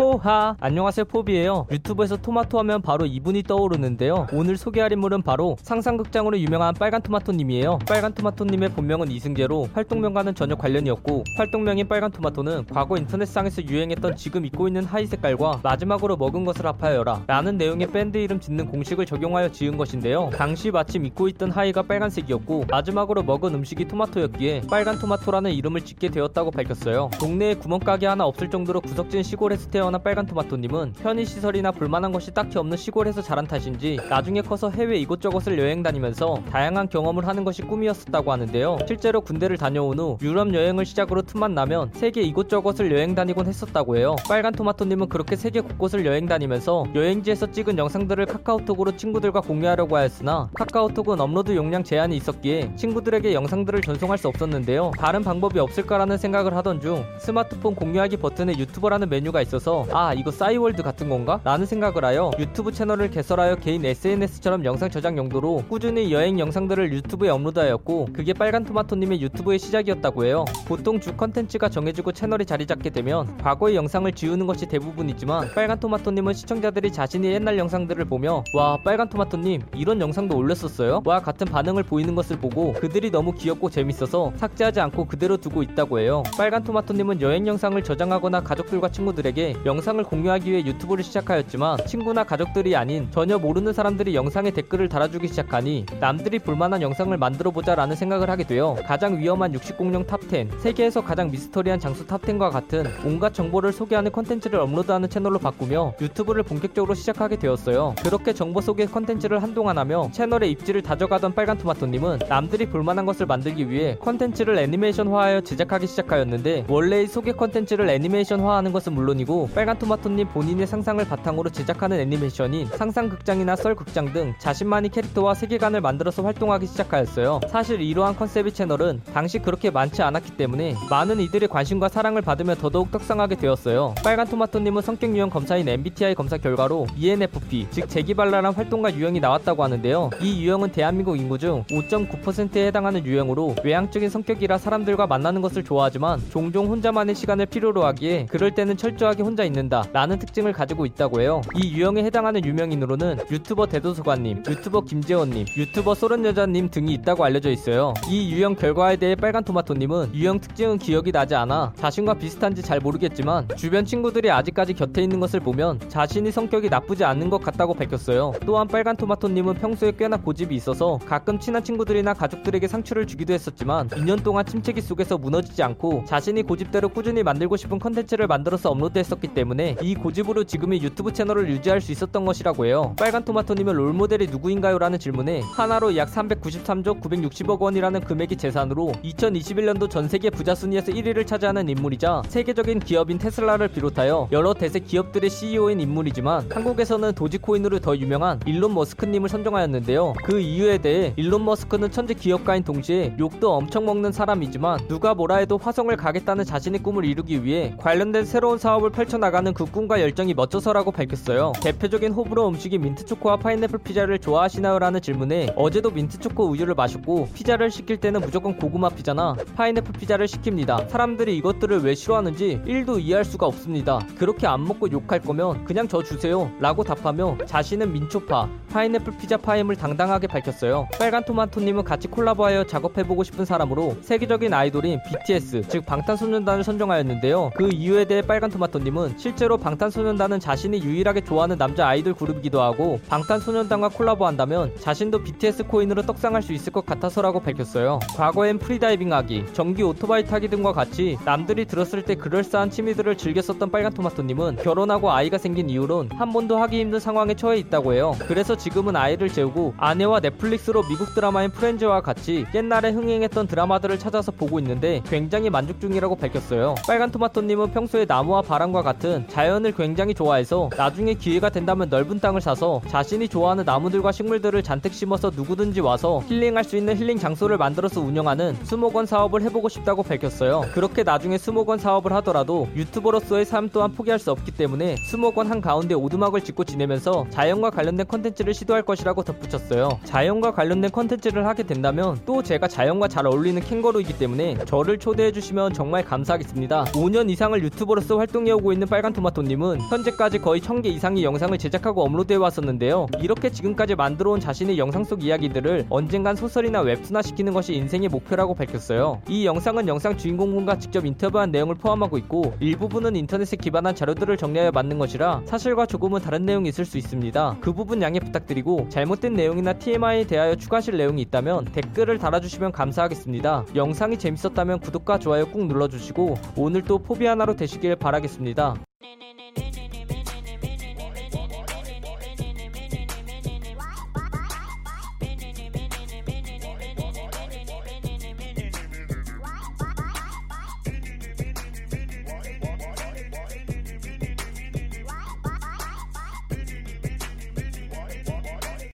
포하. 안녕하세요 포비예요. 유튜브에서 토마토 하면 바로 이분이 떠오르는데요. 오늘 소개할 인물은 바로 상상극장으로 유명한 빨간 토마토님이에요. 빨간 토마토님의 본명은 이승재로 활동명과는 전혀 관련이 없고 활동명인 빨간 토마토는 과거 인터넷상에서 유행했던 지금 입고 있는 하의 색깔과 마지막으로 먹은 것을 합하여라 라는 내용의 밴드 이름 짓는 공식을 적용하여 지은 것인데요. 당시 마침 입고 있던 하의가 빨간색이었고 마지막으로 먹은 음식이 토마토였기에 빨간 토마토라는 이름을 짓게 되었다고 밝혔어요. 동네에 구멍가게 하나 없을 정도로 구석진 시골에서 태어난 빨간 토마토님은 편의 시설이나 볼만한 것이 딱히 없는 시골에서 자란 탓인지 나중에 커서 해외 이곳저곳을 여행 다니면서 다양한 경험을 하는 것이 꿈이었었다고 하는데요. 실제로 군대를 다녀온 후 유럽 여행을 시작으로 틈만 나면 세계 이곳저곳을 여행 다니곤 했었다고 해요. 빨간 토마토님은 그렇게 세계 곳곳을 여행 다니면서 여행지에서 찍은 영상들을 카카오톡으로 친구들과 공유하려고 하였으나 카카오톡은 업로드 용량 제한이 있었기에 친구들에게 영상들을 전송할 수 없었는데요. 다른 방법이 없을까라는 생각을 하던 중 스마트폰 공유하기 버튼에 유튜브라는 메뉴가 있어서 아 이거 싸이월드 같은 건가? 라는 생각을 하여 유튜브 채널을 개설하여 개인 SNS처럼 영상 저장 용도로 꾸준히 여행 영상들을 유튜브에 업로드하였고 그게 빨간 토마토님의 유튜브의 시작이었다고 해요. 보통 주 컨텐츠가 정해지고 채널이 자리 잡게 되면 과거의 영상을 지우는 것이 대부분이지만 빨간 토마토님은 시청자들이 자신의 옛날 영상들을 보며 와 빨간 토마토님 이런 영상도 올렸었어요? 와 같은 반응을 보이는 것을 보고 그들이 너무 귀엽고 재밌어서 삭제하지 않고 그대로 두고 있다고 해요. 빨간 토마토님은 여행 영상을 저장하거나 가족들과 친구들에게 영상을 공유하기 위해 유튜브를 시작하였지만 친구나 가족들이 아닌 전혀 모르는 사람들이 영상에 댓글을 달아주기 시작하니 남들이 볼만한 영상을 만들어보자 라는 생각을 하게 되어 가장 위험한 육식공룡 top10 세계에서 가장 미스터리한 장소 top10과 같은 온갖 정보를 소개하는 컨텐츠를 업로드하는 채널로 바꾸며 유튜브를 본격적으로 시작하게 되었어요. 그렇게 정보 소개 컨텐츠를 한동안 하며 채널의 입지를 다져가던 빨간 토마토님은 남들이 볼만한 것을 만들기 위해 컨텐츠를 애니메이션화하여 제작하기 시작하였는데 원래의 소개 컨텐츠를 애니메이션화하는 것은 물론이고 빨간 토마토님 본인의 상상을 바탕으로 제작하는 애니메이션인 상상극장이나 썰극장 등 자신만의 캐릭터와 세계관을 만들어서 활동하기 시작하였어요. 사실 이러한 컨셉의 채널은 당시 그렇게 많지 않았기 때문에 많은 이들의 관심과 사랑을 받으며 더더욱 떡상하게 되었어요. 빨간 토마토님은 성격 유형 검사인 MBTI 검사 결과로 ENFP, 즉 재기발랄한 활동가 유형이 나왔다고 하는데요. 이 유형은 대한민국 인구 중 5.9%에 해당하는 유형으로 외향적인 성격이라 사람들과 만나는 것을 좋아하지만 종종 혼자만의 시간을 필요로 하기에 그럴 때는 철저하게 혼자 있는다 라는 특징을 가지고 있다고 해요. 이 유형에 해당하는 유명인으로는 유튜버 대도서관님, 유튜버 김재원님, 유튜버 소른여자님 등이 있다고 알려져 있어요. 이 유형 결과에 대해 빨간 토마토님은 유형 특징은 기억이 나지 않아 자신과 비슷한지 잘 모르겠지만 주변 친구들이 아직까지 곁에 있는 것을 보면 자신이 성격이 나쁘지 않은 것 같다고 밝혔어요. 또한 빨간 토마토님은 평소에 꽤나 고집이 있어서 가끔 친한 친구들이나 가족들에게 상처를 주기도 했었지만 2년 동안 침체기 속에서 무너지지 않고 자신이 고집대로 꾸준히 만들고 싶은 컨텐츠를 만들어서 업로드했었기 때문에 이 고집으로 지금의 유튜브 채널을 유지할 수 있었던 것이라고 해요. 빨간 토마토님은 롤모델이 누구인가요? 라는 질문에 하나로 약 393조 960억 원이라는 금액이 재산으로 2021년도 전 세계 부자 순위에서 1위를 차지하는 인물이자 세계적인 기업인 테슬라를 비롯하여 여러 대세 기업들의 CEO인 인물이지만 한국에서는 도지코인으로 더 유명한 일론 머스크님을 선정하였는데요. 그 이유에 대해 일론 머스크는 천재 기업가인 동시에 욕도 엄청 먹는 사람이지만 누가 뭐라 해도 화성을 가겠다는 자신의 꿈을 이루기 위해 관련된 새로운 사업을 펼쳐 나가는 그 꿈과 열정이 멋져서라고 밝혔어요. 대표적인 호불호 음식이 민트초코와 파인애플 피자를 좋아하시나요? 라는 질문에 어제도 민트초코 우유를 마셨고 피자를 시킬 때는 무조건 고구마 피자나 파인애플 피자를 시킵니다. 사람들이 이것들을 왜 싫어하는지 1도 이해할 수가 없습니다. 그렇게 안 먹고 욕할 거면 그냥 저 주세요. 라고 답하며 자신은 민초파, 파인애플 피자파임을 당당하게 밝혔어요. 빨간 토마토님은 같이 콜라보하여 작업해보고 싶은 사람으로 세계적인 아이돌인 BTS, 즉 방탄소년단을 선정하였는데요. 그 이유에 대해 빨간 토마토님은 실제로 방탄소년단은 자신이 유일하게 좋아하는 남자 아이돌 그룹이기도 하고 방탄소년단과 콜라보한다면 자신도 BTS 코인으로 떡상할 수 있을 것 같아서라고 밝혔어요. 과거엔 프리다이빙하기, 전기 오토바이 타기 등과 같이 남들이 들었을 때 그럴싸한 취미들을 즐겼었던 빨간 토마토님은 결혼하고 아이가 생긴 이후론 한 번도 하기 힘든 상황에 처해 있다고 해요. 그래서 지금은 아이를 재우고 아내와 넷플릭스로 미국 드라마인 프렌즈와 같이 옛날에 흥행했던 드라마들을 찾아서 보고 있는데 굉장히 만족 중이라고 밝혔어요. 빨간 토마토님은 평소에 나무와 바람과 같은 자연을 굉장히 좋아해서 나중에 기회가 된다면 넓은 땅을 사서 자신이 좋아하는 나무들과 식물들을 잔뜩 심어서 누구든지 와서 힐링할 수 있는 힐링 장소를 만들어서 운영하는 수목원 사업을 해보고 싶다고 밝혔어요. 그렇게 나중에 수목원 사업을 하더라도 유튜버로서의 삶 또한 포기할 수 없기 때문에 수목원 한 가운데 오두막을 짓고 지내면서 자연과 관련된 컨텐츠를 시도할 것이라고 덧붙였어요. 자연과 관련된 컨텐츠를 하게 된다면 또 제가 자연과 잘 어울리는 캥거루이기 때문에 저를 초대해 주시면 정말 감사하겠습니다. 5년 이상을 유튜버로서 활동해오고 있는 빨간 토마토님은 현재까지 거의 1000개 이상의 영상을 제작하고 업로드해 왔었는데요. 이렇게 지금까지 만들어 온 자신의 영상 속 이야기들을 언젠간 소설이나 웹툰화 시키는 것이 인생의 목표라고 밝혔어요. 이 영상은 영상 주인공분과 직접 인터뷰한 내용을 포함하고 있고 일부분은 인터넷에 기반한 자료들을 정리하여 만든 것이라 사실과 조금은 다른 내용이 있을 수 있습니다. 그 부분 양해 부탁드리고 잘못된 내용이나 TMI에 대하여 추가하실 내용이 있다면 댓글을 달아주시면 감사하겠습니다. 영상이 재밌었다면 구독과 좋아요 꾹 눌러주시고 오늘도 포비 하나로 되시길 바라겠습니다.